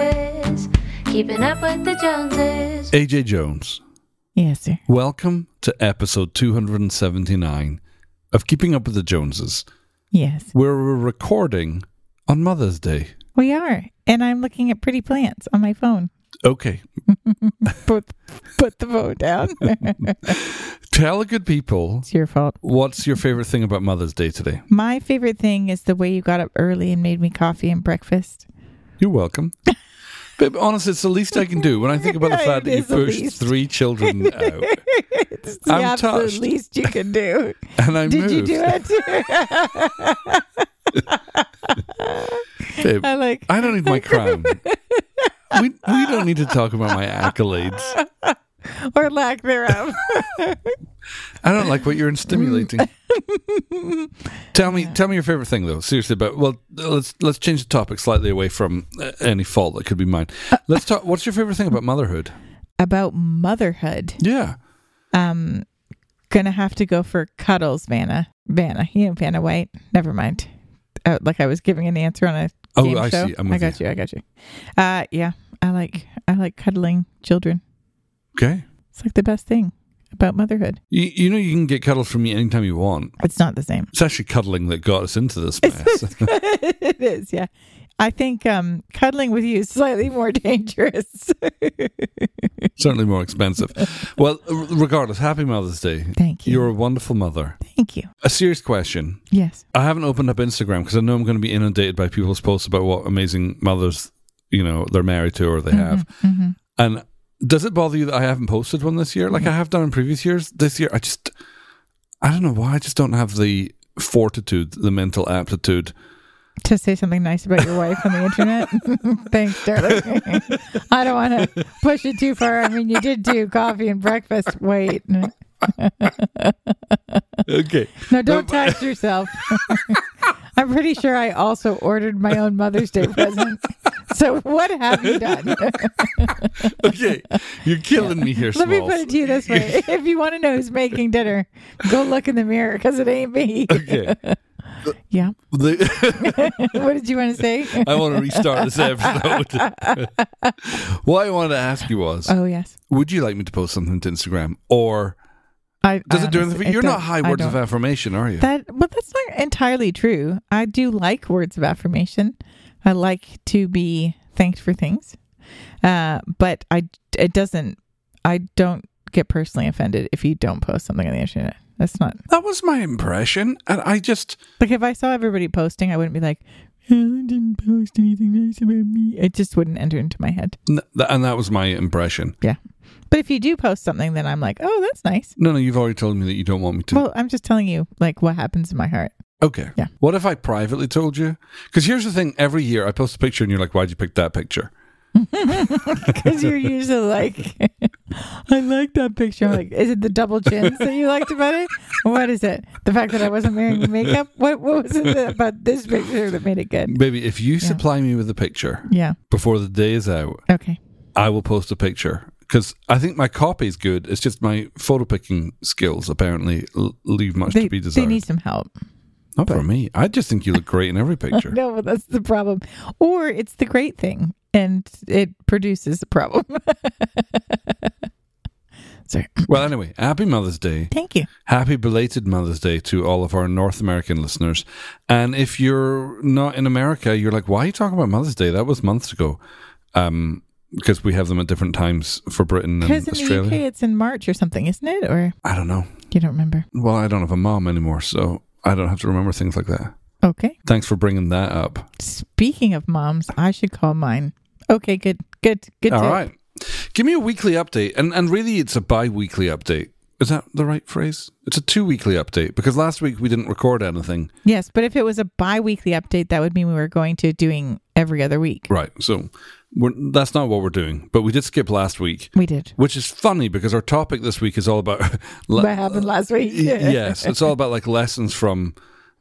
is keeping up with the Joneses. AJ Jones, Yes, sir. welcome to episode 279 of Keeping Up with the Joneses, Yes, where we're recording on Mother's Day. we are. And I'm looking at pretty plants on my phone. Okay, Put put the phone down. tell the good people it's your fault. what's your favorite thing about Mother's Day today. My favorite thing is the way you got up early and made me coffee and breakfast. You're welcome. But honestly, it's the least I can do when I think about the fact that you pushed three children out it's the I'm touched. least you can do. and I Did moved. you do it? Babe, I like. I don't need my crown. we, we don't need to talk about my accolades. or lack thereof. I don't like what you're stimulating. tell me, tell me your favorite thing though. Seriously, but well, let's let's change the topic slightly away from uh, any fault that could be mine. Let's talk. What's your favorite thing about motherhood? About motherhood. Yeah, Um, gonna have to go for cuddles, Vanna. Vanna, you know Vanna White. Never mind. Uh, like I was giving an answer on a Oh, I show. see. I'm I got you. I got you. Uh, yeah, I like I like cuddling children. Okay. It's like the best thing about motherhood. You, you know you can get cuddles from me anytime you want. It's not the same. It's actually cuddling that got us into this mess. it is, yeah. I think um, cuddling with you is slightly more dangerous. Certainly more expensive. Well, regardless, happy Mother's Day. Thank you. You're a wonderful mother. Thank you. A serious question. Yes. I haven't opened up Instagram because I know I'm going to be inundated by people's posts about what amazing mothers, you know, they're married to or they have. hmm And does it bother you that I haven't posted one this year, like I mm-hmm. have done in previous years? This year, I just, I don't know why. I just don't have the fortitude, the mental aptitude. To say something nice about your wife on the internet. Thanks, darling. I don't want to push it too far. I mean, you did do coffee and breakfast. Wait. No, Okay. don't tax yourself. I'm pretty sure I also ordered my own Mother's Day present. So what have you done? Okay. You're killing me here, Let me put it to you this way: If you want to know who's making dinner, go look in the mirror because it ain't me. Okay. Yeah. What did you want to say? I want to restart this episode. what I wanted to ask you was Oh yes. would you like me to post something to Instagram? Or I does I it do anything for you? You're don't- high words of affirmation, are you? That, but that's not entirely true. I do like words of affirmation. I like to be thanked for things, uh, but I it doesn't. I don't get personally offended if you don't post something on the internet. That's not that was my impression. And I just, like if I saw everybody posting, I wouldn't be like, Helen didn't post anything nice about me. It just wouldn't enter into my head. and that was my impression. But if you do post something, then I'm like, oh, that's nice. No, no, you've already told me that you don't want me to. Well, I'm just telling you like what happens in my heart. okay. Yeah. What if I privately told you? Because here's the thing every year I post a picture and you're like, why'd you pick that picture? Because you're usually like, I like that picture. I'm like, is it the double chins that you liked about it? What is it? The fact that I wasn't wearing makeup? What What was it about this picture that made it good? Baby, if you supply me with a picture Yeah. before the day is out, Okay. I will post a picture. Because I think my copy is good. It's just my photo picking skills apparently leave much They, to be desired. they need some help. Not for me. I just think you look great in every picture. No, but that's the problem. Or it's the great thing and it produces the problem. Sorry. Well, anyway, happy Mother's Day. Thank you. Happy belated Mother's Day to all of our North American listeners. And if you're not in America, you're like, why are you talking about Mother's Day? That was months ago. Um, because we have them at different times for Britain and Because in Australia. the UK it's in March or something, isn't it? Or I don't know. you don't remember? Well, I don't have a mom anymore, so I don't have to remember things like that. Okay. Thanks for bringing that up. Speaking of moms, I should call mine. Okay, good, good, good. All tip. right. Give me a weekly update. And and really it's a bi weekly update. Is that the right phrase? It's a two weekly update because last week we didn't record anything. Yes, but if it was a bi-weekly update, that would mean we were going to doing every other week. Right. So we're, that's not what we're doing. But we did skip last week, We did. which is funny because our topic this week is all about. le- What happened last week? yes, it's all about like lessons from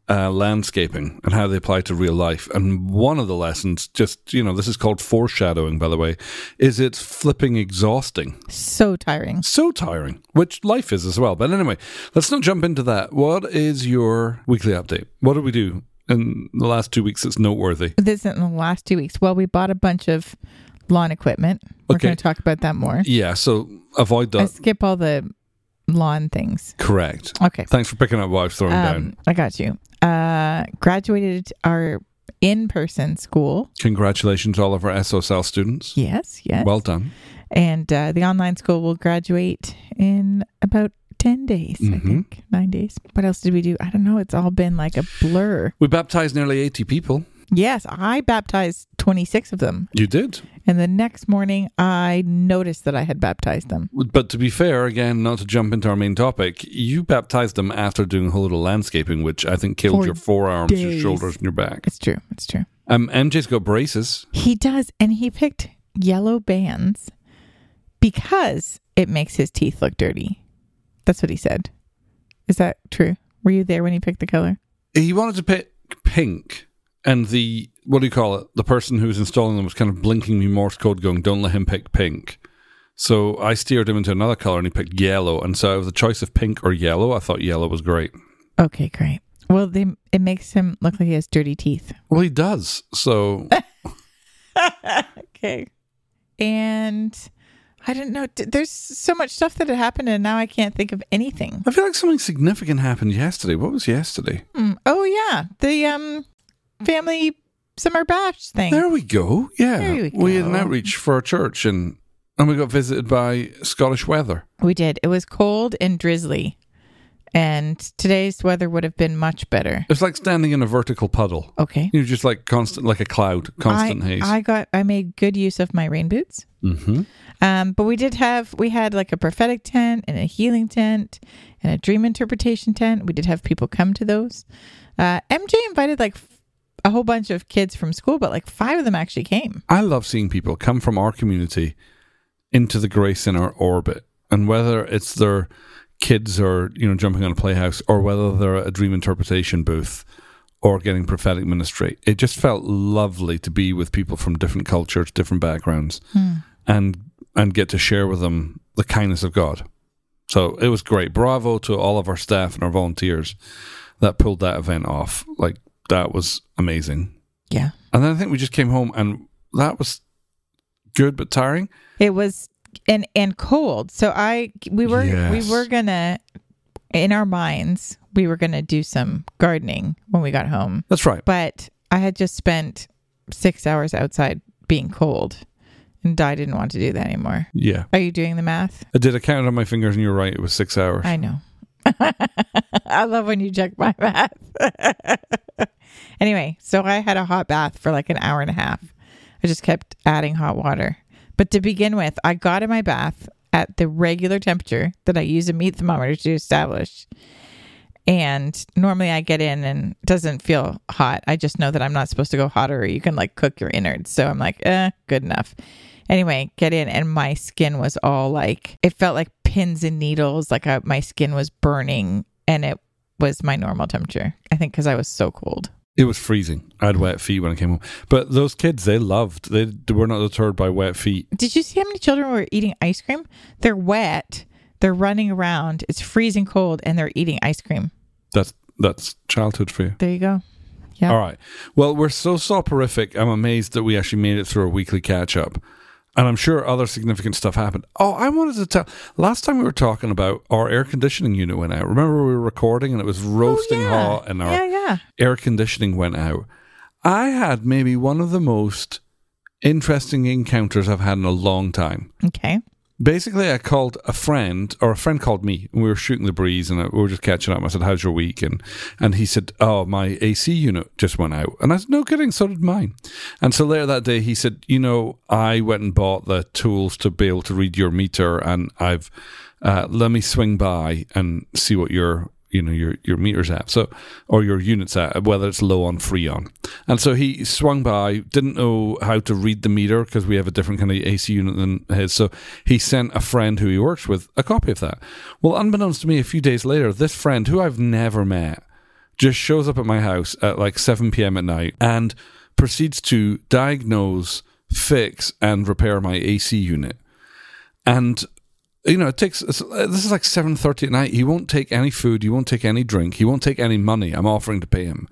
uh, landscaping and how they apply to real life. And one of the lessons, just you know, this is called foreshadowing, by the way, is it's flipping exhausting. So tiring. So tiring, which life is as well. But anyway, let's not jump into that. What is your weekly update? What did we do in the last two weeks that's noteworthy? This in the last two weeks. Well, we bought a bunch of lawn equipment. We're Okay. going to talk about that more. Yeah, so avoid I that. skip all the lawn things. Correct. Okay. Thanks for picking up what I was throwing down. Um, I got you. Uh, graduated our in-person school. Congratulations, to all of our SOSL students. Yes, yes. Well done. and uh, the online school will graduate in about 10 days, I Mhm. think. Nine days. What else did we do? I don't know. It's all been like a blur. We baptized nearly 80 people. Yes, I baptized 26 of them. You did. And the next morning, I noticed that I had baptized them. But to be fair, again, not to jump into our main topic, you baptized them after doing a whole little landscaping, which I think killed For your forearms, your shoulders, and your back. It's true. It's true. Um, MJ's got braces. He does. And he picked yellow bands because it makes his teeth look dirty. That's what he said. Is that true? Were you there when he picked the color? He wanted to pick pink, and the what do you call it? The person who was installing them was kind of blinking me Morse code, going, "Don't let him pick pink." So I steered him into another color, and he picked yellow. And so it was a choice of pink or yellow. I thought yellow was great. Okay, great. Well, they, it makes him look like he has dirty teeth. Well, he does. So okay. And I didn't know. There's so much stuff that had happened, and now I can't think of anything. I feel like something significant happened yesterday. What was yesterday? Hmm. Oh yeah, the um family summer bash thing. There we go. Yeah, There we had an outreach for a church, and and we got visited by Scottish weather. We did. It was cold and drizzly, and today's weather would have been much better. It's like standing in a vertical puddle. Okay. You're just like constant, like a cloud, constant I, haze. I got. I made good use of my rain boots. Mm-hmm. Um, but we did have we had like a prophetic tent and a healing tent and a dream interpretation tent. We did have people come to those. Uh, MJ invited like f- a whole bunch of kids from school, but like five of them actually came. I love seeing people come from our community into the Grace in our orbit, and whether it's their kids or you know jumping on a playhouse, or whether they're at a dream interpretation booth or getting prophetic ministry, it just felt lovely to be with people from different cultures, different backgrounds, and and get to share with them the kindness of God. So it was great. Bravo to all of our staff and our volunteers that pulled that event off. Like that was amazing. Yeah, And then I think we just came home and that was good but tiring. it was and and cold. So I we were Yes. we were gonna in our minds we were gonna do some gardening when we got home, That's right. but I had just spent six hours outside being cold, and I didn't want to do that anymore. Yeah. Are you doing the math? I did. I counted on my fingers and you're right. It was six hours. I know. I love when you check my math. anyway, so I had a hot bath for like an hour and a half. I just kept adding hot water. But to begin with, I got in my bath at the regular temperature that I use a meat thermometer to establish. And normally I get in and it doesn't feel hot. I just know that I'm not supposed to go hotter or you can like cook your innards. So I'm like, eh, good enough. Anyway, get in and my skin was all like, it felt like pins and needles. Like I, my skin was burning and it was my normal temperature. I think because I was so cold. It was freezing. I had wet feet when I came home. But those kids, they loved. They, they were not deterred by wet feet. Did you see how many children were eating ice cream? They're wet. They're running around. It's freezing cold and they're eating ice cream. That's that's childhood for you. There you go. Yeah. All right. Well, we're so soporific. I'm amazed that we actually made it through a weekly catch up. And I'm sure other significant stuff happened. Oh, I wanted to tell. Last time we were talking about our air conditioning unit went out. Remember we were recording and it was oh, roasting Oh, yeah. hot and our Yeah, yeah. air conditioning went out. I had maybe one of the most interesting encounters I've had in a long time. Okay. Basically, I called a friend, or a friend called me, and we were shooting the breeze, and we were just catching up. I said, "How's your week?" and and he said, "Oh, my AC unit just went out," and I said, "No kidding, so did mine." And so later that day, he said, "You know, I went and bought the tools to be able to read your meter, and I've uh, let me swing by and see what your you know your your meters at so or your units at whether it's low on freon and so he swung by didn't know how to read the meter because we have a different kind of ac unit than his so he sent a friend who he works with a copy of that well unbeknownst to me a few days later this friend who i've never met just shows up at my house at like 7 p.m. at night and proceeds to diagnose, fix, and repair my AC unit. And you know, it takes uh, this is like seven thirty at night. He won't take any food. He won't take any drink. He won't take any money. I'm offering to pay him,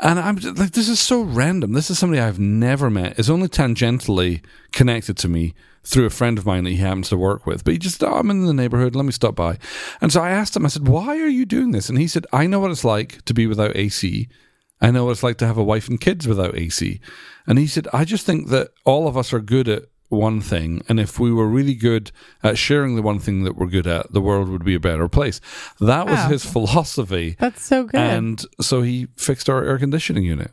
and I'm like, this is so random. This is somebody I've never met. Is only tangentially connected to me through a friend of mine that he happens to work with. But he just, oh, I'm in the neighborhood. Let me stop by. And so I asked him. I said, "Why are you doing this?" And he said, "I know what it's like to be without AC. I know what it's like to have a wife and kids without AC." And he said, "I just think that all of us are good at." One thing, and if we were really good at sharing the one thing that we're good at, the world would be a better place. That was Wow. his philosophy. That's so good. And so he fixed our air conditioning unit.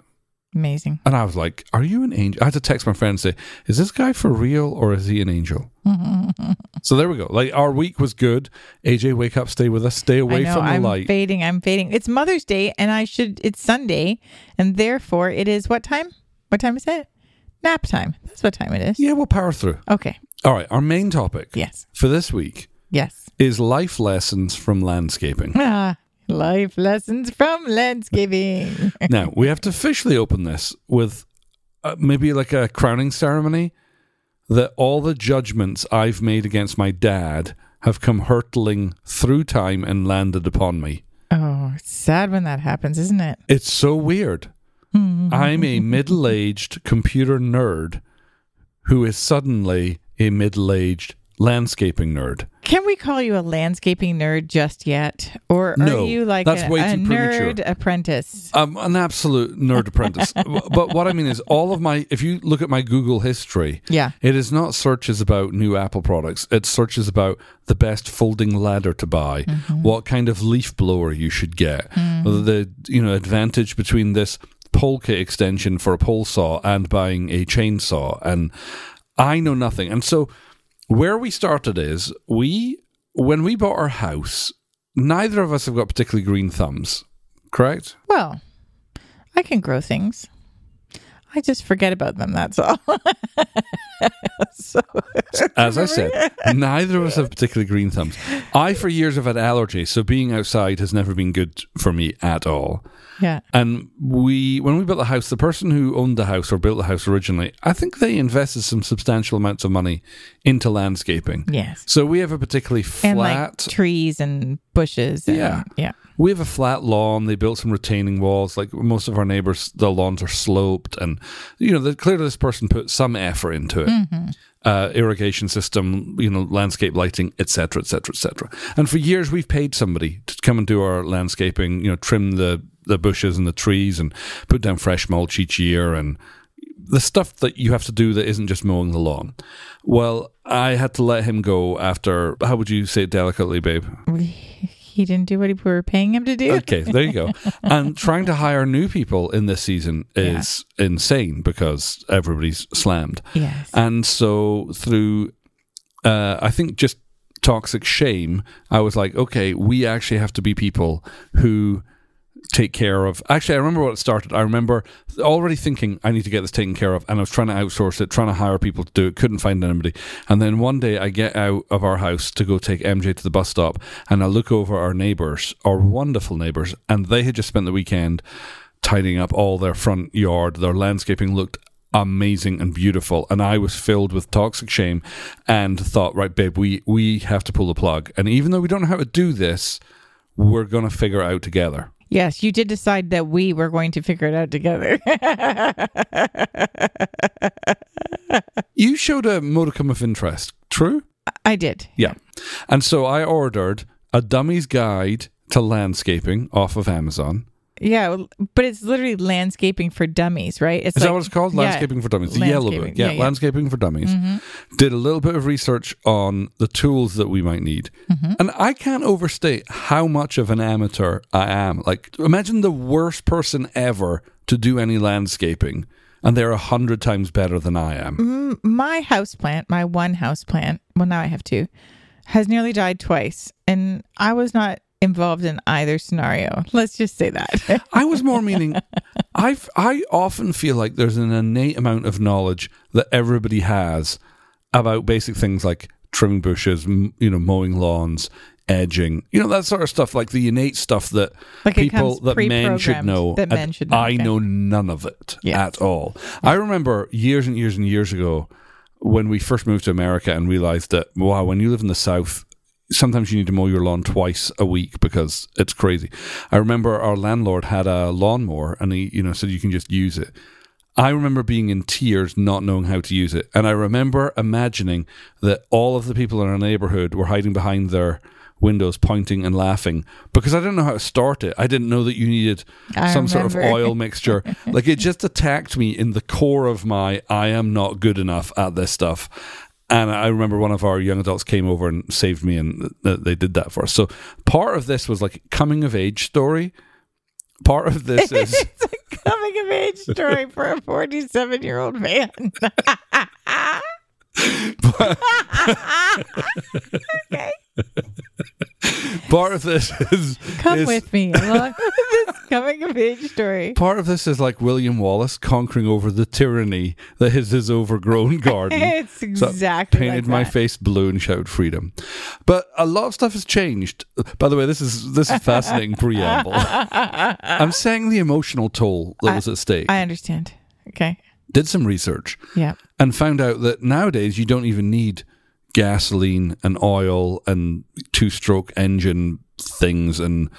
Amazing. And I was like, Are you an angel? I had to text my friend and say, Is this guy for real or is he an angel? so there we go. Like our week was good. AJ, wake up, stay with us, stay away know from the light. I'm fading. I'm fading. It's Mother's Day, and I should. It's Sunday, and therefore it is what time? What time is it? Nap time. That's what time it is. yeah, we'll power through. Okay. All right. Our main topic Yes. for this week Yes. is life lessons from landscaping. Ah, life lessons from landscaping. now, we have to officially open this with uh, maybe like a crowning ceremony that all the judgments I've made against my dad have come hurtling through time and landed upon me. oh, it's sad when that happens, isn't it? It's so weird. Mm-hmm. I'm a middle aged computer nerd who is suddenly a middle aged landscaping nerd. Can we call you a landscaping nerd just yet, or are No, you like that's a, way a too premature. nerd apprentice? I'm an absolute nerd apprentice. but what I mean is, all of my, if you look at my Google history, Yeah. it is not searches about new Apple products. It searches about the best folding ladder to buy, mm-hmm. what kind of leaf blower you should get, mm-hmm. the you know advantage between this polka extension for a pole saw and buying a chainsaw. And I know nothing. And so where we started is we when we bought our house, neither of us have got particularly green thumbs. Correct? Well, I can grow things. I just forget about them. That's all. so, As I said, neither of us have particularly green thumbs. I, for years, have had allergies, so being outside has never been good for me at all. Yeah. And we, when we built the house, the person who owned the house or built the house originally, I think they invested some substantial amounts of money into landscaping. Yes. So we have a particularly And like flat. trees and bushes. And, Yeah. Yeah. we have a flat lawn. They built some retaining walls. Like most of our neighbors, the lawns are sloped, and you know, the, clearly this person put some effort into it. Uh, irrigation system, you know, landscape lighting, etc., etc., etc. And for years, we've paid somebody to come and do our landscaping. You know, trim the the bushes and the trees, and put down fresh mulch each year, and the stuff that you have to do that isn't just mowing the lawn. Well, I had to let him go after. How would you say it delicately, babe? He didn't do what we were paying him to do. Okay, there you go. and trying to hire new people in this season is insane because everybody's slammed. Yes. And so through, uh, I think just toxic shame, I was like, okay, we actually have to be people who take care of. Actually, I remember what it started. I remember already thinking I need to get this taken care of, and I was trying to outsource it, trying to hire people to do it. Couldn't find anybody. And then one day, I get out of our house to go take MJ to the bus stop, and I look over our neighbors, our wonderful neighbors, and they had just spent the weekend tidying up all their front yard. Their landscaping looked amazing and beautiful and I was filled with toxic shame and thought right babe we we have to pull the plug and even though we don't know how to do this we're going to figure it out together Yes, you did decide that we were going to figure it out together. you showed a modicum of interest true I did. yeah and so I ordered a dummy's guide to landscaping off of Amazon Yeah, but it's literally landscaping for dummies, right? It's Is like, that what it's called? yeah, Landscaping for Dummies. The yellow book. Yeah, Yeah, yeah. Landscaping for Dummies. Did a little bit of research on the tools that we might need. Mm-hmm. And I can't overstate how much of an amateur I am. Like, imagine the worst person ever to do any landscaping, and they're a hundred times better than I am. My house plant, my one house plant, well now I have two, has nearly died twice, and I was not involved in either scenario. Let's just say that. I was more meaning, I I often feel like there's an innate amount of knowledge that everybody has about basic things like trimming bushes, m- you know, mowing lawns, edging, you know, that sort of stuff, like the innate stuff that Like people that men should know. that men should know, I okay. know none of it at all. I remember years and years and years ago when we first moved to America and realized that wow, when you live in the South, sometimes you need to mow your lawn twice a week because it's crazy. I remember our landlord had a lawnmower and he, you know, said you can just use it. I remember being in tears, not knowing how to use it. And I remember imagining that all of the people in our neighborhood were hiding behind their windows, pointing and laughing because I didn't know how to start it. I didn't know that you needed I some sort of oil mixture. like it just attacked me in the core of my I am not good enough at this stuff. And I remember one of our young adults came over and saved me, and th- they did that for us. So part of this was like coming of age story. Part of this is it's a coming of age story for a 47 year old man. okay. Part of this is Come is- with me this coming of age story. Part of this is like William Wallace conquering over the tyranny that is his overgrown garden. It's So exactly painted like my face blue and shouted freedom. But a lot of stuff has changed. By the way, this is this is fascinating preamble. I'm saying the emotional toll that was at stake. I understand. Okay. Did some research Yeah. and found out that nowadays you don't even need gasoline and oil and two-stroke engine things and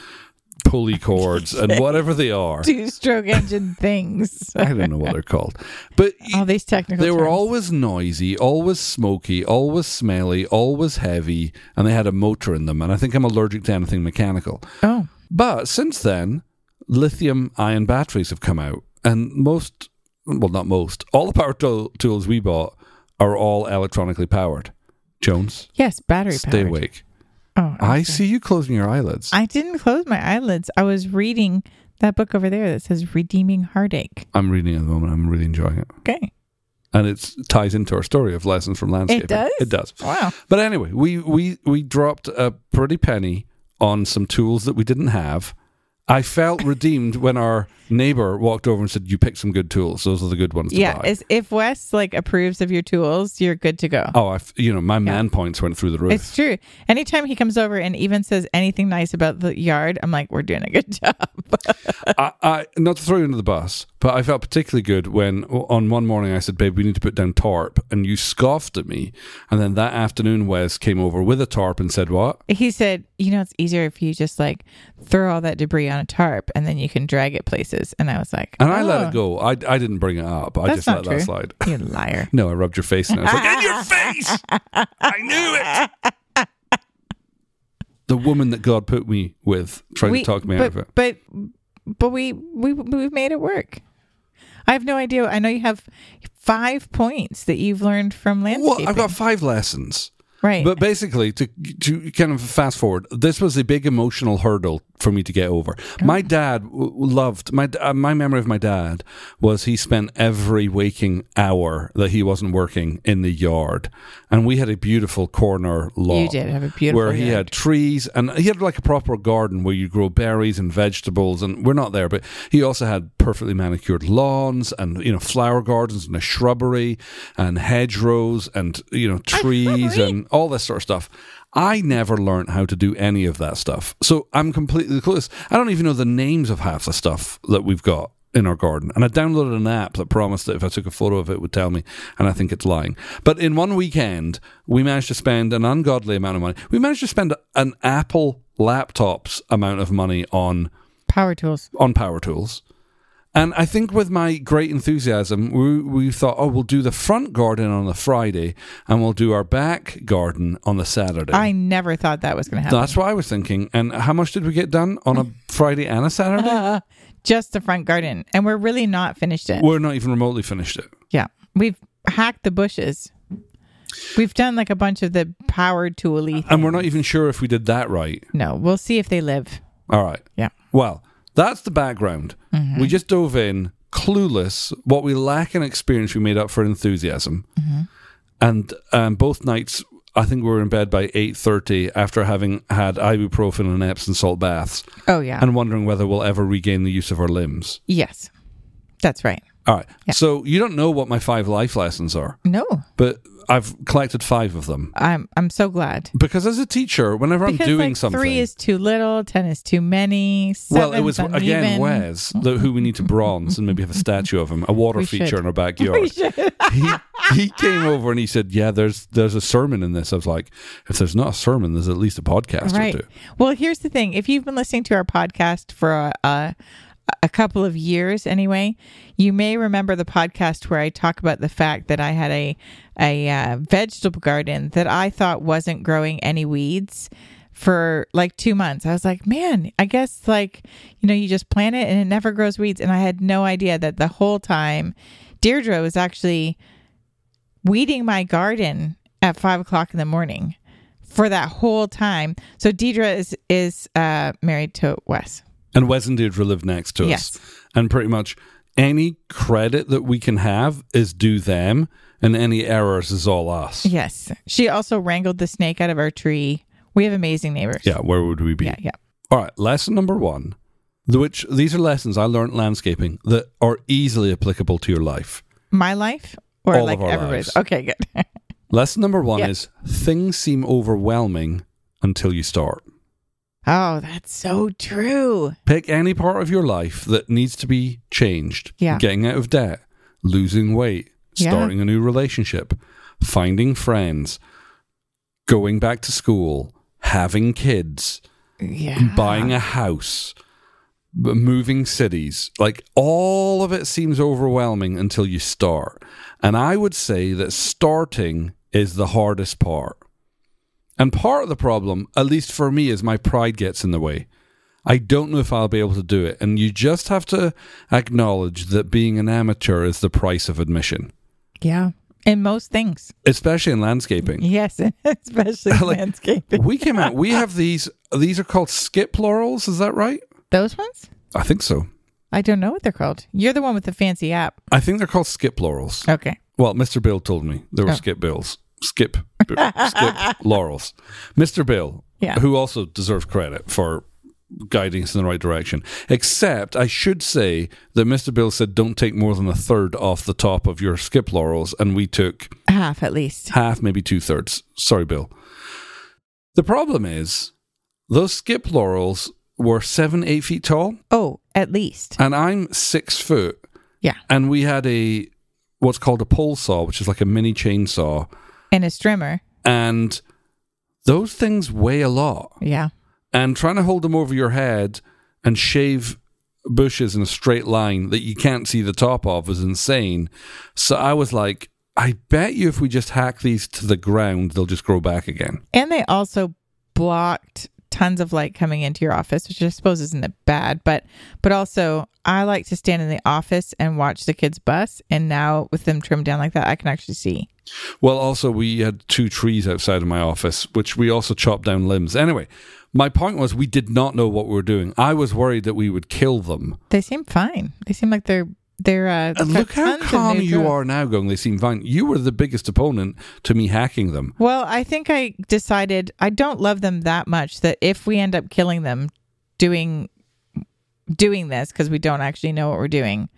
pulley cords and whatever they are. Two stroke engine things. I don't know what they're called, but All these technical they were always noisy, always smoky, always smelly, always heavy, and they had a motor in them. And I think I'm allergic to anything mechanical. Oh. But since then, lithium ion batteries have come out, and most, well, not most, all the power tool tools we bought are all electronically powered. Jones, Yes, battery stay powered. awake. Oh, I okay. see you closing your eyelids. I didn't close my eyelids. I was reading that book over there that says Redeeming Heartache. I'm reading it at the moment. I'm really enjoying it. Okay. And it ties into our story of lessons from landscaping. It does? It does. Wow. But anyway, we we we dropped a pretty penny on some tools that we didn't have. I felt redeemed when our neighbor walked over and said, "You picked some good tools. Those are the good ones to Yeah. buy." If Wes like approves of your tools, you're good to go. oh, I f- you know, my man points went through the roof. It's true. Anytime he comes over and even says anything nice about the yard, I'm like, we're doing a good job. I, I not to throw you under the bus, but I felt particularly good when on one morning I said, "Babe, we need to put down tarp," and you scoffed at me. And then that afternoon, Wes came over with a tarp and said, "What?" he said, you know, it's easier if you just like throw all that debris on a tarp and then you can drag it places. And I was like, And I let "Oh, it go. I, I didn't bring it up. I That's just let not that true. slide. You liar. No, I rubbed your face and I was like, in your face! I knew it! The woman that God put me with trying to talk me but, out of it. But but we we we've made it work. I have no idea. I know you have five points that you've learned from landscaping. Well, I've got five lessons. Right. But basically, to to kind of fast forward, this was a big emotional hurdle for me to get over. My dad w- loved my uh, my memory of my dad was he spent every waking hour that he wasn't working in the yard, and we had a beautiful corner lot. You did have a beautiful where he had trees and he had like a proper garden where you grow berries and vegetables. And we're not there, but he also had perfectly manicured lawns and you know flower gardens and a shrubbery and hedgerows and you know trees and all this sort of stuff. I never learned how to do any of that stuff. So I'm completely clueless. I don't even know the names of half the stuff that we've got in our garden. And I downloaded an app that promised that if I took a photo of it, it would tell me. And I think it's lying. But in one weekend, we managed to spend an ungodly amount of money. We managed to spend an Apple laptop's amount of money on Power tools. on power tools. And I think with my great enthusiasm, we, we thought, oh, we'll do the front garden on the Friday and we'll do our back garden on the Saturday. I never thought that was going to happen. That's what I was thinking. And how much did we get done on a Friday and a Saturday? Uh, just the front garden, and we're really not finished it. We're not even remotely finished it. Yeah, we've hacked the bushes. We've done like a bunch of the power tooly. And we're not even sure if we did that right. No, we'll see if they live. All right. Yeah. Well, that's the background. Mm-hmm. We just dove in, clueless. What we lack in experience, we made up for enthusiasm. Mm-hmm. And um, both nights, I think we were in bed by eight thirty after having had ibuprofen and Epsom salt baths, Oh yeah. and wondering whether we'll ever regain the use of our limbs. yes, that's right. All right. Yeah. So you don't know what my five life lessons are, No. but I've collected five of them I'm I'm so glad. because as a teacher, whenever Because I'm doing like something, three is too little, ten is too many. well, it was seven's again uneven. Wes, the, who we need to bronze and maybe have a statue of him, a water We feature should. in our backyard. he he came over and he said, "Yeah, there's there's a sermon in this." I was like, "If there's not a sermon, there's at least a podcast right. or two. Well, here's the thing: if you've been listening to our podcast for a, a a couple of years, anyway, you may remember the podcast where I talk about the fact that I had a a uh, vegetable garden that I thought wasn't growing any weeds for like two months. I was like, man, I guess like you know, you just plant it and it never grows weeds, and I had no idea that the whole time Deirdre was actually weeding my garden at five o'clock in the morning for that whole time. So Deirdre is is uh, married to Wes. And Wes and Deirdre live next to Yes. us, and pretty much any credit that we can have is due them, and any errors is all us. Yes, she also wrangled the snake out of our tree. We have amazing neighbors. Yeah, where would we be? yeah, yeah. All right, lesson number one, which these are lessons I learned landscaping that are easily applicable to your life. My life or All like everybody's. lives. Okay, good. Lesson number one Yeah. is things seem overwhelming until you start. Oh, that's so true. Pick any part of your life that needs to be changed. Yeah. Getting out of debt, losing weight, Yeah. starting a new relationship, finding friends, going back to school, having kids, Yeah. buying a house, moving cities. Like all of it seems overwhelming until you start. And I would say that starting is the hardest part. And part of the problem, at least for me, is my pride gets in the way. I don't know if I'll be able to do it. And you just have to acknowledge that being an amateur is the price of admission, Yeah. In most things. especially in landscaping. Yes, especially Like, landscaping. we came out, we have these, these are called skip laurels, is that right? Those ones? I think so. I don't know what they're called. You're the one with the fancy app. I think they're called skip laurels. Okay. Well, Mr. Bill told me there were Oh. skip bills. Skip, skip laurels. Mr. Bill, Yeah. who also deserves credit for guiding us in the right direction. Except, I should say that Mr. Bill said don't take more than a third off the top of your skip laurels, and we took Half at least. half, maybe two thirds. Sorry, Bill. The problem is those skip laurels were seven, eight feet tall, Oh, at least. and I'm six foot. Yeah. And we had a what's called a pole saw, which is like a mini chainsaw, And a strimmer. and those things weigh a lot. Yeah. And trying to hold them over your head and shave bushes in a straight line that you can't see the top of is insane. So I was like, I bet you if we just hack these to the ground, they'll just grow back again. And they also blocked tons of light coming into your office, which I suppose isn't bad, but but also I like to stand in the office and watch the kids bus and now with them trimmed down like that I can actually see. Well, also, we had two trees outside of my office, which we also chopped down limbs. Anyway, my point was we did not know what we were doing. I was worried that we would kill them. They seem fine. They seem like they're they're uh And look how calm you are now going, they seem fine. You were the biggest opponent to me hacking them. Well, I think I decided I don't love them that much that if we end up killing them doing doing this because we don't actually know what we're doing,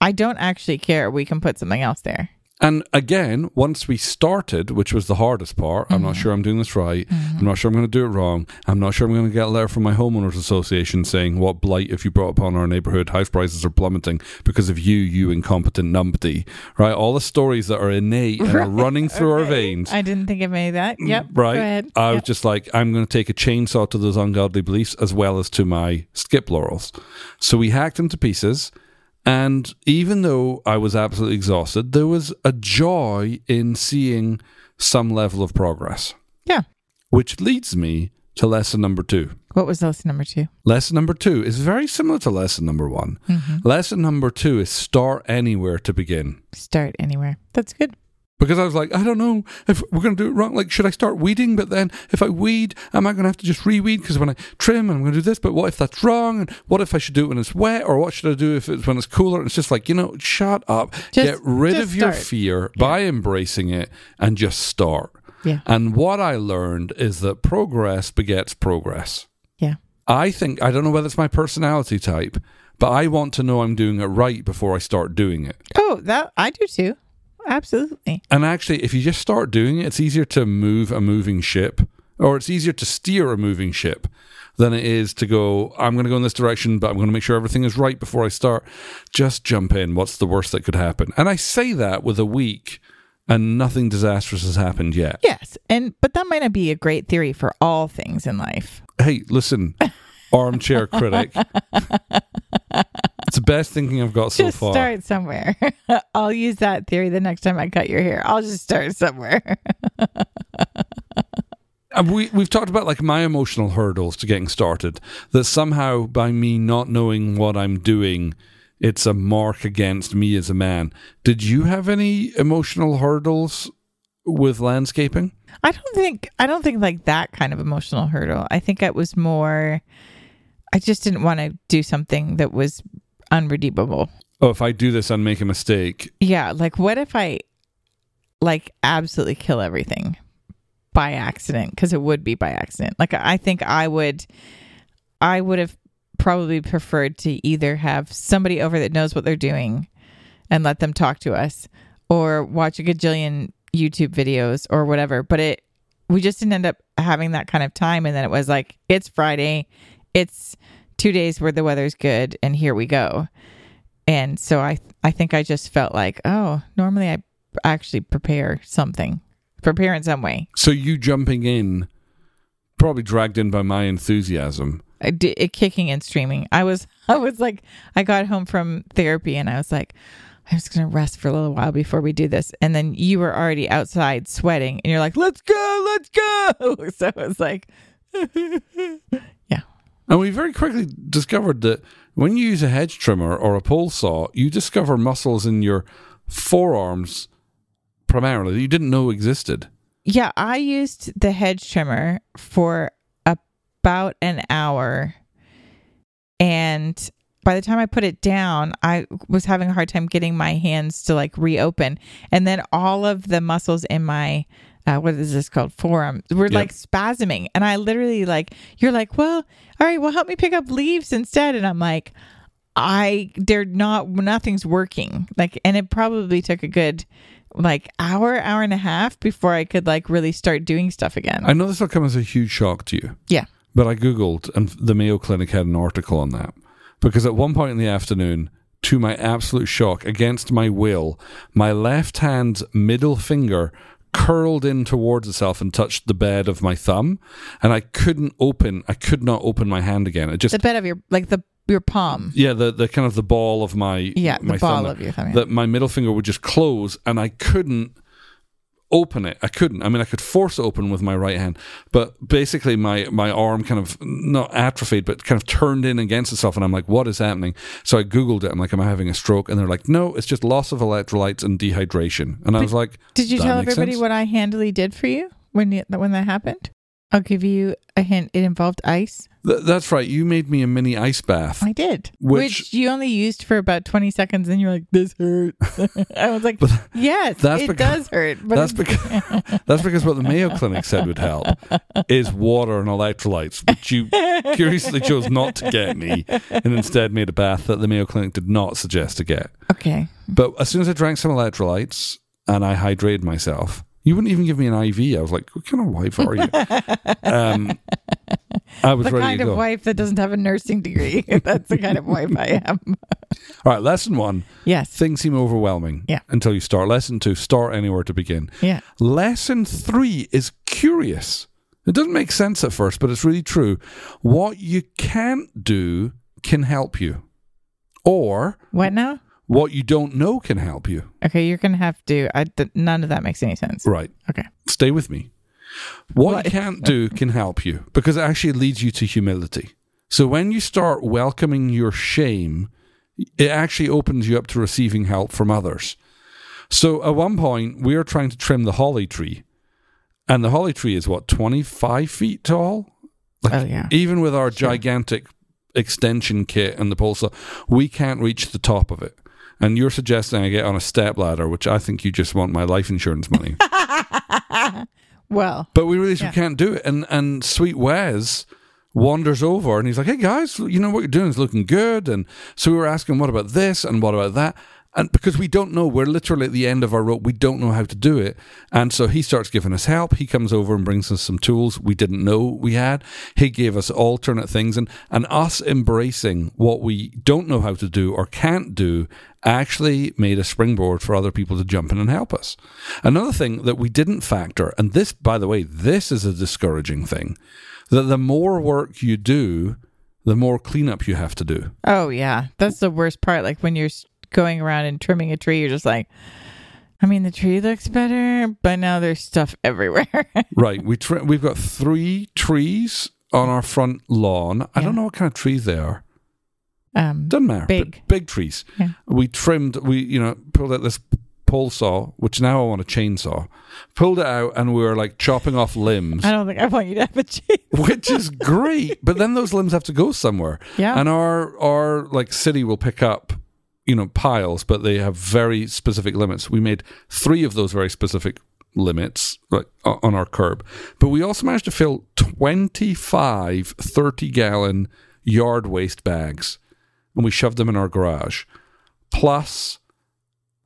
I don't actually care. We can put something else there. And again, once we started, which was the hardest part, I'm not mm-hmm. sure I'm doing this right. Mm-hmm. I'm not sure I'm going to do it wrong. I'm not sure I'm going to get a letter from my homeowners association saying, "What blight have you brought upon our neighborhood? House prices are plummeting because of you, you incompetent numpty." Right? All the stories that are innate and are running through our veins. I didn't think of any of that. Mm, yep. Right. Go ahead. I was Yep. just like, I'm going to take a chainsaw to those ungodly beliefs as well as to my skip laurels. So we hacked them to pieces. And even though I was absolutely exhausted, there was a joy in seeing some level of progress, Yeah. which leads me to lesson number two. What was lesson number two? Lesson number two is very similar to lesson number one. Mm-hmm. Lesson number two is start anywhere to begin. Start anywhere. That's good. Because I was like, I don't know if we're going to do it wrong. Like, should I start weeding? But then if I weed, am I going to have to just reweed? Because when I trim, I'm going to do this. But what if that's wrong? And what if I should do it when it's wet? Or what should I do if it's when it's cooler? And it's just like, you know, shut up. Just- Get rid of your start. fear by embracing it and just start. Yeah. And what I learned is that progress begets progress. Yeah. I think, I don't know whether it's my personality type, but I want to know I'm doing it right before I start doing it. Oh, that I do too. Absolutely. And actually, if you just start doing it, it's easier to move a moving ship, or it's easier to steer a moving ship than it is to go, I'm going to go in this direction, but I'm going to make sure everything is right before I start. Just jump in. What's the worst that could happen? And I say that with a week and nothing disastrous has happened yet. Yes, and but that might not be a great theory for all things in life. Hey, listen, armchair critic. it's the best thinking I've got so just far. start somewhere. I'll use that theory the next time I cut your hair. I'll just start somewhere. We we've talked about like my emotional hurdles to getting started. That somehow by me not knowing what I'm doing, it's a mark against me as a man. Did you have any emotional hurdles with landscaping? I don't think I don't think like that kind of emotional hurdle. I think it was more I just didn't want to do something that was unredeemable. Oh, if I do this and make a mistake, Yeah, like what if I like absolutely kill everything by accident because it would be by accident. Like I think I would I would have probably preferred to either have somebody over that knows what they're doing and let them talk to us or watch a gajillion YouTube videos or whatever, but it we just didn't end up having that kind of time and then it was like it's Friday, it's 2 days where the weather's good and here we go. And so I I think I just felt like, oh, normally I actually prepare something, prepare in some way. so you jumping in, probably dragged in by my enthusiasm. I it kicking and streaming. I was I was like I got home from therapy and I was like I'm just gonna rest for a little while before we do this. And then you were already outside sweating and you're like, let's go, let's go. So it was like, And we very quickly discovered that when you use a hedge trimmer or a pole saw, you discover muscles in your forearms primarily that you didn't know existed. yeah. I used the hedge trimmer for about an hour, and by the time I put it down, I was having a hard time getting my hands to like reopen, and then all of the muscles in my uh, what is this called forearm were Yep. like spasming, and I literally like you're like, well, all right, well, help me pick up leaves instead, and I'm like. I they're not nothing's working like and it probably took a good like hour hour and a half before I could like really start doing stuff again. I know this will come as a huge shock to you, yeah. but I Googled and the Mayo Clinic had an article on that. Because at one point in the afternoon, to my absolute shock, against my will, my left hand's middle finger curled in towards itself and touched the bed of my thumb. And I couldn't open, I could not open my hand again. It just The bed of your like the your palm. Yeah, the the kind of the ball of my Yeah, my the ball thumb, of your thumb. yeah. that my middle finger would just close and I couldn't open it. I couldn't. I mean, I could force open with my right hand, but basically my my arm kind of not atrophied, but kind of turned in against itself, and I'm like, what is happening? So I googled it. I'm like, am I having a stroke? And they're like, no, it's just loss of electrolytes and dehydration. And I was like, Did you tell everybody sense. what I handily did for you when you, when that happened? I'll give you a hint. It involved ice. Th- that's right. You made me a mini ice bath. I did, Which- which, you only used for about twenty seconds, and you're like, "This hurts." I was like, "Yes, that's it because- does hurt." But That's because that's because what the Mayo Clinic said would help is water and electrolytes, which you curiously chose not to get me, and instead made a bath that the Mayo Clinic did not suggest to get. okay. But as soon as I drank some electrolytes and I hydrated myself, you wouldn't even give me an IV. I was like, "What kind of wife are you?" um, I was The ready kind to of go. wife that doesn't have a nursing degree. That's the kind of wife I am. All right, lesson one: Yes. things seem overwhelming. Yeah. Until you start. Lesson two: start anywhere to begin. Yeah. Lesson three is curious. It doesn't make sense at first, but it's really true. What you can't do can help you, or What now? What you don't know can help you. Okay, you're gonna have to. I, th- none of that makes any sense. Right. Okay. Stay with me. What you can't do can help you because it actually leads you to humility. So when you start welcoming your shame, it actually opens you up to receiving help from others. So at one point, we are trying to trim the holly tree, and the holly tree is what, 25 feet tall? Like, Oh, yeah. Even with our gigantic extension kit and the pole saw, we can't reach the top of it. And you're suggesting I get on a step ladder, which I think you just want my life insurance money. Well, But we really Yeah. can't do it. And and sweet Wes wanders over and he's like, Hey guys, you know what you're doing is looking good. And so we were asking, what about this and what about that? and because we don't know, we're literally at the end of our rope. We don't know how to do it, and so he starts giving us help. He comes over and brings us some tools we didn't know we had. He gave us alternate things, and and us embracing what we don't know how to do or can't do actually made a springboard for other people to jump in and help us. Another thing that we didn't factor, and this, by the way, this is a discouraging thing, that the more work you do, the more cleanup you have to do. Oh yeah, that's the worst part. Like when you're going around and trimming a tree, you're just like, I mean, the tree looks better, but now there's stuff everywhere. Right. We tr- we've got three trees on our front lawn. I Yeah. don't know what kind of trees they are. Um, Doesn't matter. Big. Big trees. Yeah. We trimmed. We you know pulled out this pole saw, which now I want a chainsaw. Pulled it out, and we were like chopping off limbs, I don't think I want you to have a tree. which is great. But then those limbs have to go somewhere, Yeah. and our our like city will pick up. You know piles, but they have very specific limits. We made three of those very specific limits like on our curb. But we also managed to fill 25 30 gallon yard waste bags and we shoved them in our garage. Plus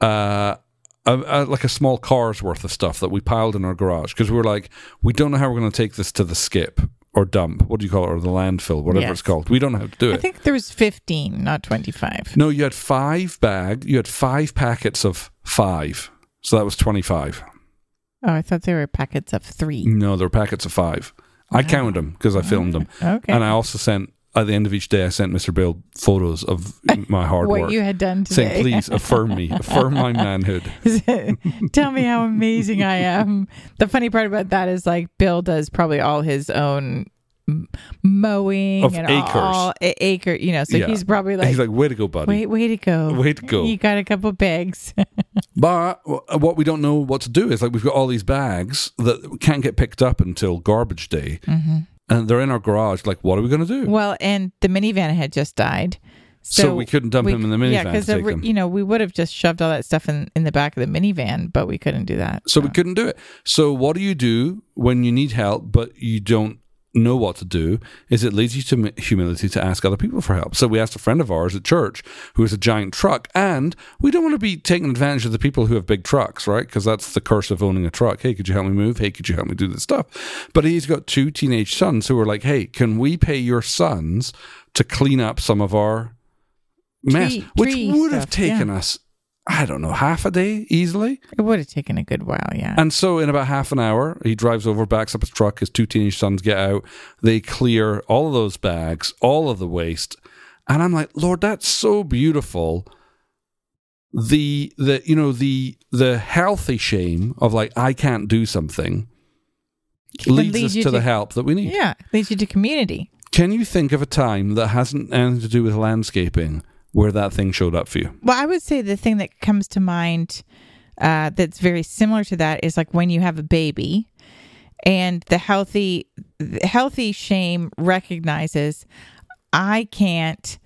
uh a, a, like a small car's worth of stuff that we piled in our garage because we were like, we don't know how we're going to take this to the skip or dump. What do you call it? Or the landfill, whatever Yes. it's called. We don't know how to do it. I think there was 15, not 25. no, you had five bag. You had five packets of five, so that was twenty five. Oh, I thought they were packets of three. No, there were packets of five. I counted them because I filmed them, Okay. and I also sent at the end of each day. I sent Mister Bill photos of my hard what work, you had done today. saying, "Please affirm me, affirm my manhood." Tell me how amazing I am. The funny part about that is like Bill does probably all his own mowing Of and acres. all acre, you know. So Yeah. he's probably like, He's like, "Way to go, buddy!" wait, way to go, Way to go. You got a couple bags. But what we don't know what to do is like we've got all these bags that can't get picked up until garbage day, mm-hmm. And they're in our garage. Like, what are we going to do? Well, and the minivan had just died. So we couldn't dump we- him in the minivan Yeah, because you know we would have just shoved all that stuff in in the back of the minivan, but we couldn't do that. So we couldn't do it. So what do you do when you need help but you don't know what to do? Is it leads you to humility to ask other people for help. So we asked a friend of ours at church who has a giant truck, and we don't want to be taking advantage of the people who have big trucks, right? Because that's the curse of owning a truck. Hey, could you help me move? Hey, could you help me do this stuff? But he's got two teenage sons who are like, hey, can we pay your sons to clean up some of our mess, Tree- which tree would have taken yeah. us. I don't know, half a day easily. It would have taken a good while, yeah. And so, in about half an hour, he drives over, backs up his truck. His two teenage sons get out. They clear all of those bags, all of the waste. And I'm like, Lord, that's so beautiful. The the you know the the healthy shame of like I can't do something Can leads lead us you to, the help that we need. yeah, leads you to community. Can you think of a time that hasn't anything to do with landscaping where that thing showed up for you? Well, I would say the thing that comes to mind uh, that's very similar to that is like when you have a baby, and the healthy, the healthy shame recognizes I can't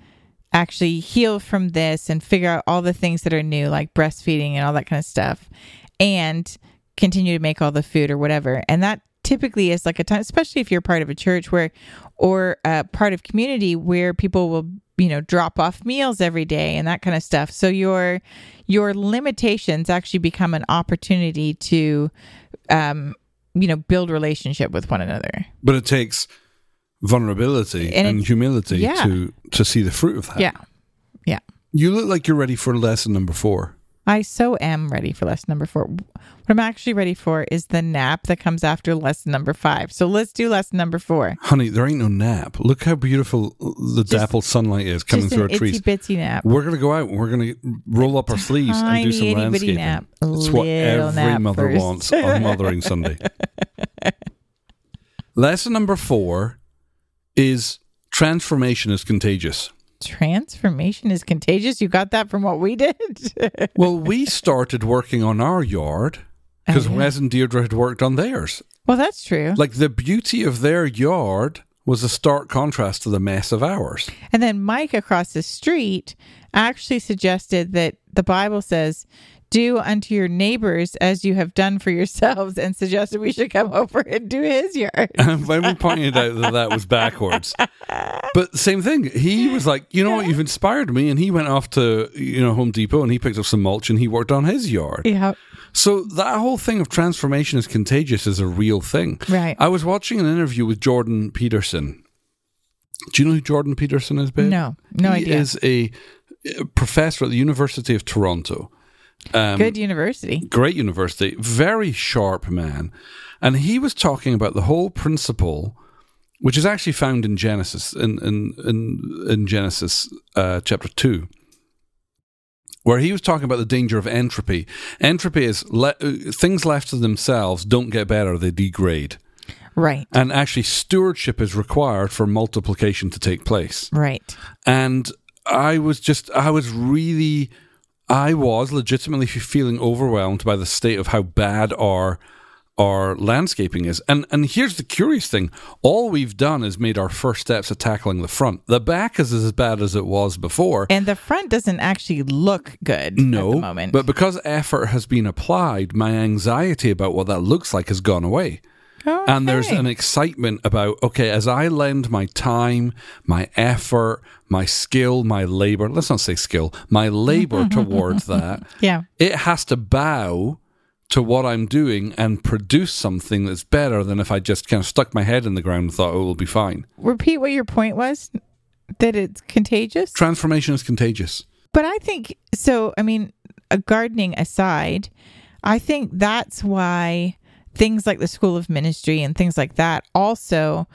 actually heal from this and figure out all the things that are new, like breastfeeding and all that kind of stuff, and continue to make all the food or whatever. And that typically is like a time, especially if you're part of a church where, or uh, part of community where people will, you know, drop off meals every day and that kind of stuff. So your your limitations actually become an opportunity to, um, you know, build relationship with one another. But it takes vulnerability And and, it- humility yeah. to to see the fruit of that. Yeah, yeah. You look like you're ready for lesson number four. I so am ready for lesson number four. What I'm actually ready for is the nap that comes after lesson number five. So let's do lesson number four. Honey, there ain't no nap. Look how beautiful the dappled sunlight is coming Just through our trees. itsy bitsy nap. We're gonna go out and we're gonna roll up our sleeves and do some landscaping. nap. It's what every mother first. wants on Mothering Sunday. Lesson number four is transformation is contagious. Transformation is contagious. You got that from what we did. Well, we started working on our yard because Oh, yeah. Wes and Deirdre had worked on theirs. well, that's true. Like the beauty of their yard was a stark contrast to the mess of ours. And then Mike across the street actually suggested that the Bible says, do unto your neighbors as you have done for yourselves, and suggested we should come over and do his yard. when we pointed out that that was backwards. But same thing. He was like, you know what, you've inspired me, and he went off to you know Home Depot and he picked up some mulch and he worked on his yard. yeah. So that whole thing of transformation is contagious is a real thing. Right. I was watching an interview with Jordan Peterson. Do you know who Jordan Peterson is, babe? No, no he idea. He is a professor at the University of Toronto. Um, Good university. great university, very sharp man. And he was talking about the whole principle, which is actually found in Genesis, in, in, in, in Genesis uh, chapter 2, where he was talking about the danger of entropy. Entropy is le- things left to themselves don't get better, they degrade. Right. And actually, stewardship is required for multiplication to take place Right. and I was just I was really I was legitimately feeling overwhelmed by the state of how bad our our landscaping is. And and here's the curious thing. All we've done is made our first steps at tackling the front. The back is as bad as it was before. And the front doesn't actually look good at no, the moment. but because effort has been applied, my anxiety about what that looks like has gone away. And there's an excitement about, okay, as I lend my time, my effort, my skill, my labor, let's not say skill, my labor towards that, yeah. it has to bow to what I'm doing and produce something that's better than if I just kind of stuck my head in the ground and thought, oh, it'll be fine. Repeat what your point was. That it's contagious. Transformation is contagious. But I think so. I mean, uh, gardening aside, I think that's why things like the School of Ministry and things like that also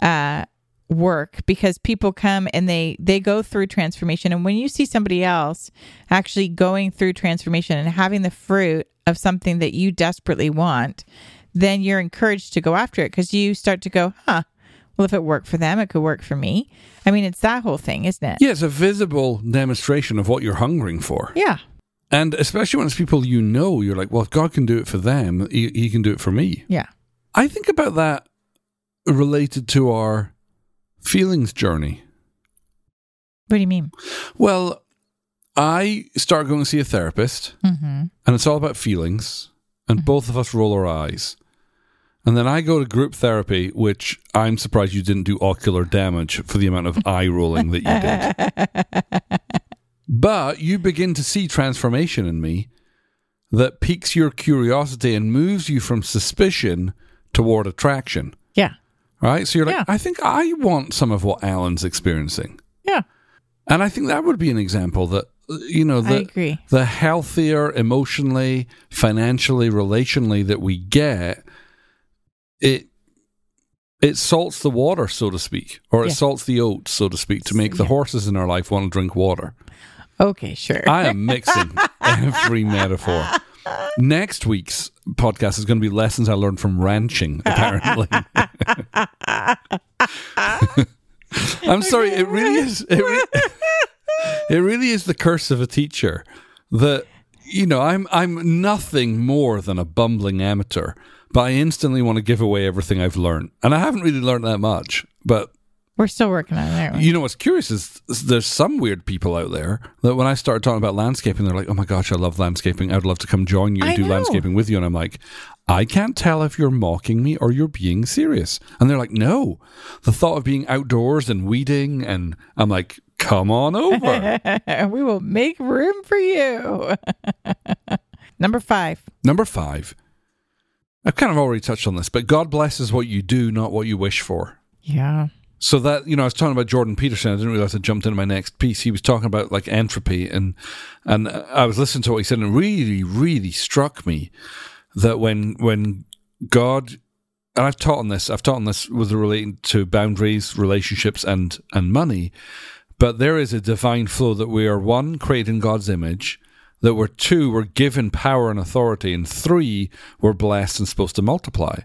uh, work because people come and they they go through transformation. And when you see somebody else actually going through transformation and having the fruit of something that you desperately want, then you're encouraged to go after it because you start to go, huh. Well, if it worked for them, it could work for me. I mean, it's that whole thing, isn't it? Yeah, it's a visible demonstration of what you're hungering for. Yeah. And especially when it's people you know, you're like, well, if God can do it for them, he, he can do it for me. Yeah. I think about that related to our feelings journey. What do you mean? Well, I start going to see a therapist, Mm-hmm. and it's all about feelings, and both of us roll our eyes. And then I go to group therapy, which I'm surprised you didn't do ocular damage for the amount of eye rolling that you did. But you begin to see transformation in me that piques your curiosity and moves you from suspicion toward attraction. Yeah. Right? So you're like, Yeah. I think I want some of what Alan's experiencing. Yeah. And I think that would be an example that, you know, I the, agree. the healthier emotionally, financially, relationally that we get, it it salts the water, so to speak, or it Yeah. salts the oats, so to speak, to make the Yeah. horses in our life want to drink water. Okay, sure. I am mixing every metaphor. Next week's podcast is going to be lessons I learned from ranching, apparently. I'm sorry, it really is. It, re- it really is the curse of a teacher that, you know, I'm, I'm nothing more than a bumbling amateur, but I instantly want to give away everything I've learned. And I haven't really learned that much, but We're still working on it. you know what's curious is there's some weird people out there that when I start talking about landscaping, they're like, "Oh my gosh, I love landscaping. I'd love to come join you and I do know. landscaping with you." And I'm like, "I can't tell if you're mocking me or you're being serious." And they're like, "No, the thought of being outdoors and weeding," and I'm like, "Come on over." we will make room for you. Number five. Number five, I've kind of already touched on this, but God blesses what you do, not what you wish for. Yeah. So that you know, I was talking about Jordan Peterson. I didn't realize I jumped into my next piece. He was talking about like entropy, and and I was listening to what he said, and it really, really struck me that when when God and I've taught on this, I've taught on this with relating to boundaries, relationships, and and money. But there is a divine flow that we are one created in God's image, that we're two, we're given power and authority, and three, we're blessed and supposed to multiply.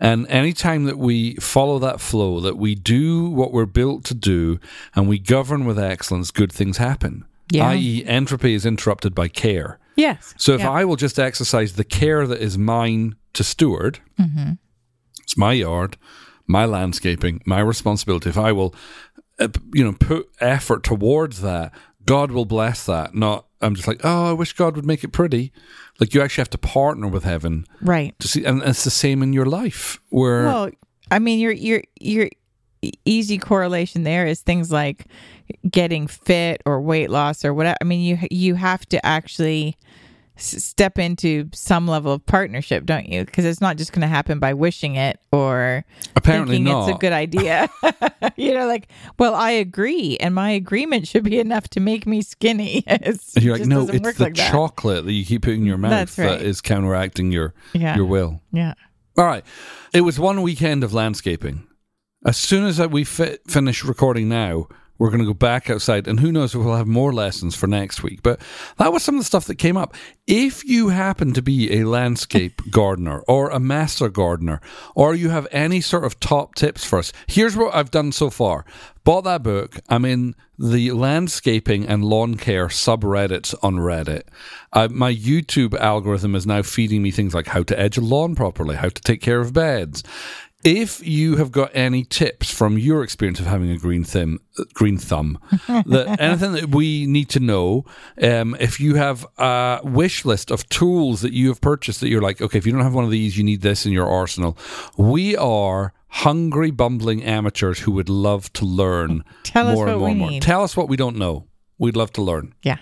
And anytime that we follow that flow, that we do what we're built to do, and we govern with excellence, good things happen. Yeah. I.e., entropy is interrupted by care. Yes. So if Yeah. I will just exercise the care that is mine to steward, it's my yard, my landscaping, my responsibility. If I will, uh, you know, put effort towards that, God will bless that. Not I'm just like, oh, I wish God would make it pretty. Like you actually have to partner with heaven Right. to see, and it's the same in your life where Well, I mean, your your your easy correlation there is things like getting fit or weight loss or whatever. I mean, you you have to actually step into some level of partnership, don't you? Because it's not just going to happen by wishing it or apparently thinking not. it's a good idea. you know, like, well, I agree, and my agreement should be enough to make me skinny. It's, You're like, no, it's the like that. chocolate that you keep putting in your mouth That's right. that is counteracting your Yeah. your will. Yeah. All right. It was one weekend of landscaping. As soon as we fi- finish recording now, we're going to go back outside, and who knows if we'll have more lessons for next week. But that was some of the stuff that came up. If you happen to be a landscape gardener or a master gardener, or you have any sort of top tips for us, here's what I've done so far. Bought that book. I'm in the landscaping and lawn care subreddits on Reddit. My YouTube algorithm is now feeding me things like how to edge a lawn properly, how to take care of beds. If you have got any tips from your experience of having a green thumb, green thumb, that anything that we need to know, um, if you have a wish list of tools that you have purchased that you're like, okay, if you don't have one of these, you need this in your arsenal. We are hungry, bumbling amateurs who would love to learn Tell us more and more we and more. need. Tell us what we don't know. We'd love to learn. Yeah.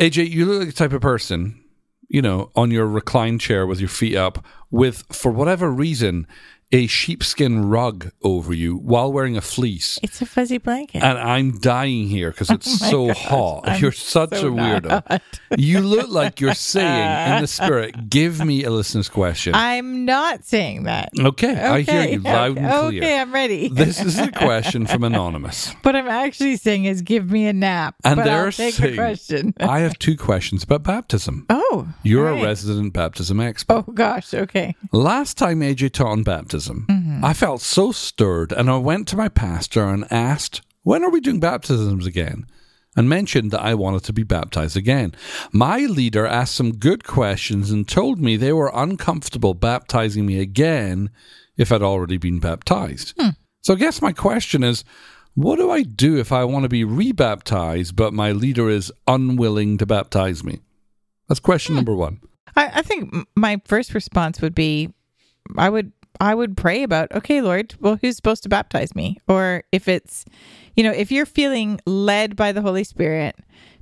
AJ, you look like the type of person, you know, on your reclined chair with your feet up, with, for whatever reason, a sheepskin rug over you while wearing a fleece. It's a fuzzy blanket. And I'm dying here because oh it's Oh so gosh, hot. I'm you're such so a weirdo. You look like you're saying in the spirit, give me a listener's question. I'm not saying that. okay, I hear you loud okay, and clear. Okay, I'm ready. This is a question from Anonymous. what I'm actually saying is give me a nap. And but they're saying, question. I have two questions about baptism. oh. You're right. a resident baptism expert. Oh gosh, okay. Last time AJ taught on baptism, Mm-hmm. I felt so stirred and I went to my pastor and asked, When are we doing baptisms again? And mentioned that I wanted to be baptized again. My leader asked some good questions and told me they were uncomfortable baptizing me again if I'd already been baptized. Hmm. So I guess my question is what do I do if I want to be rebaptized, but my leader is unwilling to baptize me? That's question Hmm. number one. I, I think my first response would be, I would I would pray about, okay, Lord, well, who's supposed to baptize me? Or if it's, you know, if you're feeling led by the Holy Spirit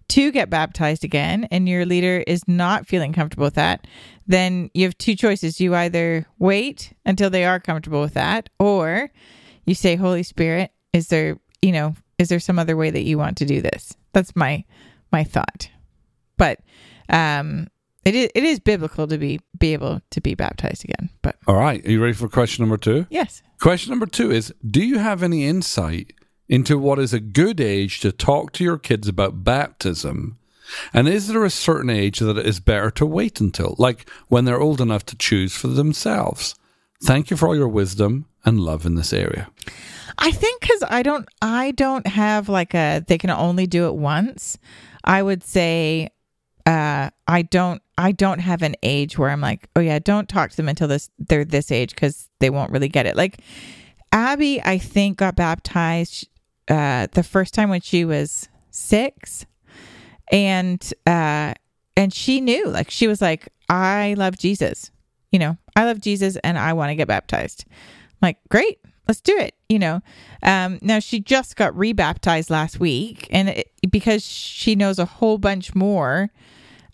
to get baptized again, and your leader is not feeling comfortable with that, then you have two choices. You either wait until they are comfortable with that, or you say, Holy Spirit, is there, you know, is there some other way that you want to do this? That's my my thought. But um it is it is biblical to be be able to be baptized again. But All right. Are you ready for question number two? yes. Question number two is Do you have any insight into what is a good age to talk to your kids about baptism? And is there a certain age that it is better to wait until, like when they're old enough to choose for themselves? Thank you for all your wisdom and love in this area. I think cuz I don't I don't have like a they can only do it once. I would say uh I don't I don't have an age where I'm like, "Oh yeah, don't talk to them until this they're this age cuz they won't really get it." Like Abby I think got baptized uh the first time when she was 6 and uh and she knew like she was like I love Jesus. You know, I love Jesus and I want to get baptized. I'm like, great, let's do it. You know, um, now she just got rebaptized last week, and it, because she knows a whole bunch more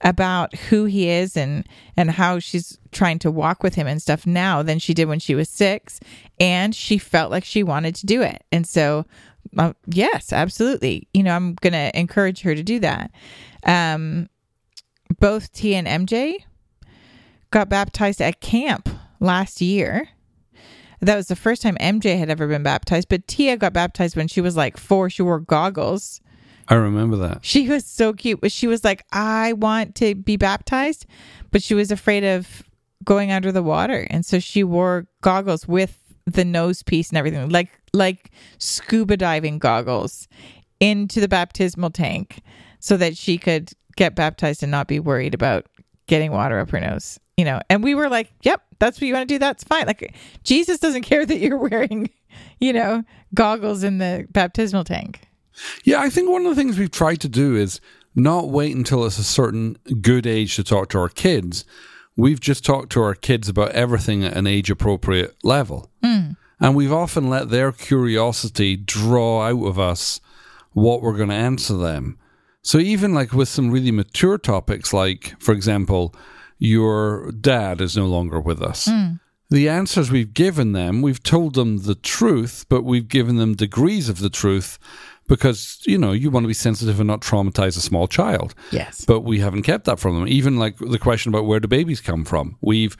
about who he is and and how she's trying to walk with him and stuff now than she did when she was six, and she felt like she wanted to do it, and so. Uh, yes, absolutely. You know, I'm going to encourage her to do that. Um, both T and MJ got baptized at camp last year. That was the first time MJ had ever been baptized, but Tia got baptized when she was like four. She wore goggles. I remember that. She was so cute, but she was like, I want to be baptized, but she was afraid of going under the water. And so she wore goggles with the nose piece and everything, like like scuba diving goggles into the baptismal tank so that she could get baptized and not be worried about getting water up her nose. You know, and we were like, Yep, that's what you want to do, that's fine. Like Jesus doesn't care that you're wearing, you know, goggles in the baptismal tank. Yeah, I think one of the things we've tried to do is not wait until it's a certain good age to talk to our kids. We've just talked to our kids about everything at an age appropriate level. Hmm. And we've often let their curiosity draw out of us what we're going to answer them. So even like with some really mature topics, like, for example, your dad is no longer with us. Hmm. The answers we've given them, we've told them the truth, but we've given them degrees of the truth because, you know, you want to be sensitive and not traumatize a small child. Yes. But we haven't kept that from them. Even like the question about where do babies come from, we've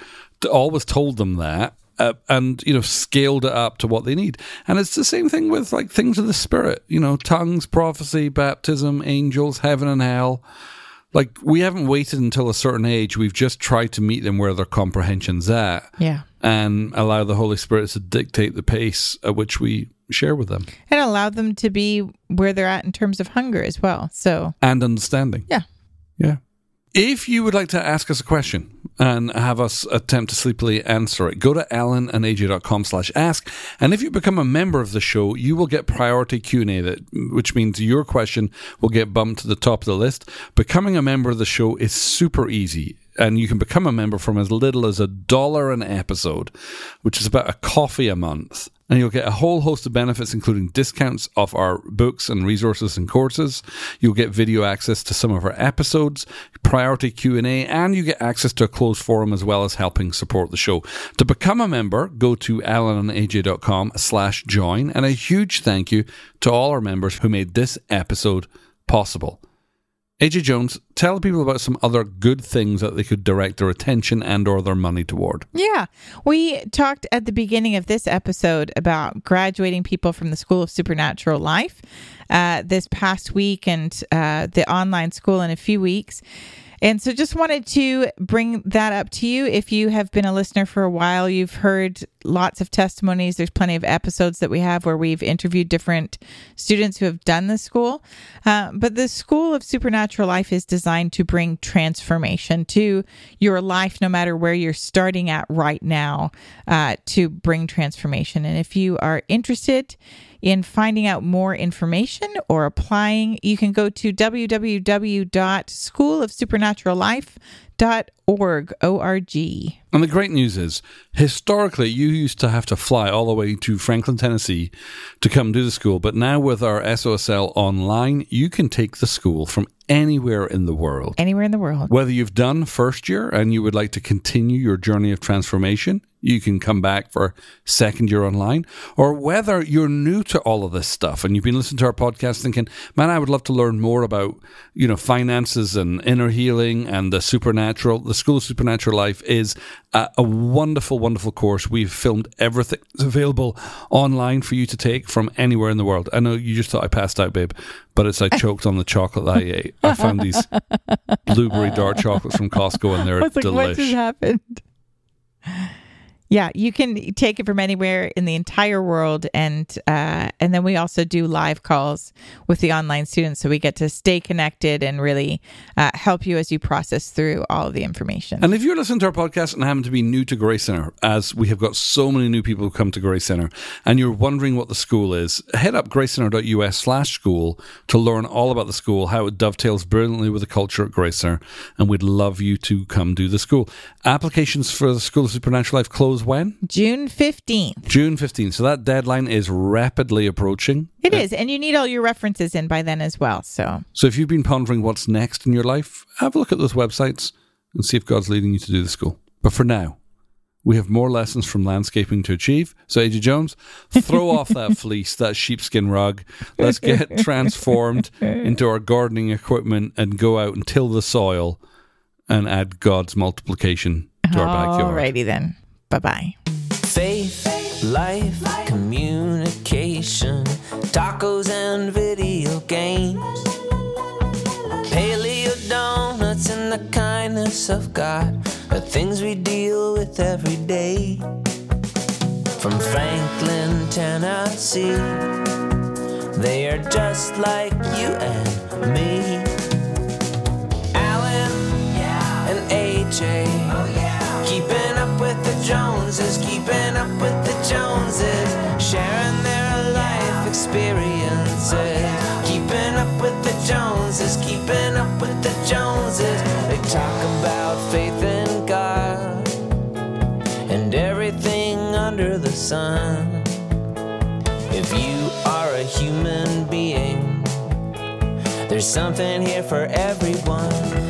always told them that. Uh, and you know scaled it up to what they need and it's the same thing with like things of the spirit you know tongues prophecy baptism angels heaven and hell like we haven't waited until a certain age we've just tried to meet them where their comprehension's at Yeah. And allow the holy spirit to dictate the pace at which we share with them And allow them to be where they're at in terms of hunger as well. So, and understanding yeah. Yeah. If you would like to ask us a question and have us attempt to sleepily answer it, go to alanandaj.com slash ask. And if you become a member of the show, you will get priority Q&A, that, which means your question will get bumped to the top of the list. Becoming a member of the show is super easy. And you can become a member from as little as a dollar an episode, which is about a coffee a month. And you'll get a whole host of benefits, including discounts off our books and resources and courses. You'll get video access to some of our episodes, priority Q&A, and you get access to a closed forum as well as helping support the show. To become a member, go to alanandaj.com slash join. And a huge thank you to all our members who made this episode possible. AJ Jones, tell people about some other good things that they could direct their attention and or their money toward. Yeah. We talked at the beginning of this episode about graduating people from the School of Supernatural Life uh, this past week and uh, the online school in a few weeks. And so just wanted to bring that up to you. If you have been a listener for a while, you've heard lots of testimonies. There's plenty of episodes that we have where we've interviewed different students who have done the school. Uh, but the School of Supernatural Life is designed to bring transformation to your life, no matter where you're starting at right now, uh, to bring transformation. And if you are interested, in finding out more information or applying, you can go to www.schoolofsupernaturallife.org. O-R-G. And the great news is, historically, you used to have to fly all the way to Franklin, Tennessee to come do the school. But now with our SOSL online, you can take the school from anywhere in the world. Anywhere in the world. Whether you've done first year and you would like to continue your journey of transformation, you can come back for second year online. Or whether you're new to all of this stuff and you've been listening to our podcast thinking, man, I would love to learn more about, you know, finances and inner healing and the supernatural. The School of Supernatural Life is a, a wonderful, wonderful course. We've filmed everything that's available online for you to take from anywhere in the world. I know you just thought I passed out, babe, but it's I choked on the chocolate that I ate. I found these blueberry dark chocolates from Costco and they're I was like, what just happened? Yeah, you can take it from anywhere in the entire world, and uh, and then we also do live calls with the online students, so we get to stay connected and really uh, help you as you process through all of the information. And if you're listening to our podcast and happen to be new to Grace Center, as we have got so many new people who come to Grace Center, and you're wondering what the school is, head up GraceCenter.us/school to learn all about the school, how it dovetails brilliantly with the culture at Grace Center, and we'd love you to come do the school. Applications for the School of Supernatural Life close when? June fifteenth. June 15th. So that deadline is rapidly approaching. It uh, is, and you need all your references in by then as well. So So if you've been pondering what's next in your life, have a look at those websites and see if God's leading you to do the school. But for now, we have more lessons from landscaping to achieve. So, AJ Jones, throw off that fleece, that sheepskin rug. Let's get transformed into our gardening equipment and go out and till the soil and add God's multiplication to our backyard. alrighty then. Bye bye. Faith, life, communication, tacos and video games. Paleo donuts and the kindness of God are things we deal with every day. From Franklin, Tennessee, they are just like you and me. Joneses, keeping up with the Joneses, sharing their life experiences. Keeping up with the Joneses, keeping up with the Joneses. They talk about faith in God and everything under the sun. If you are a human being, there's something here for everyone.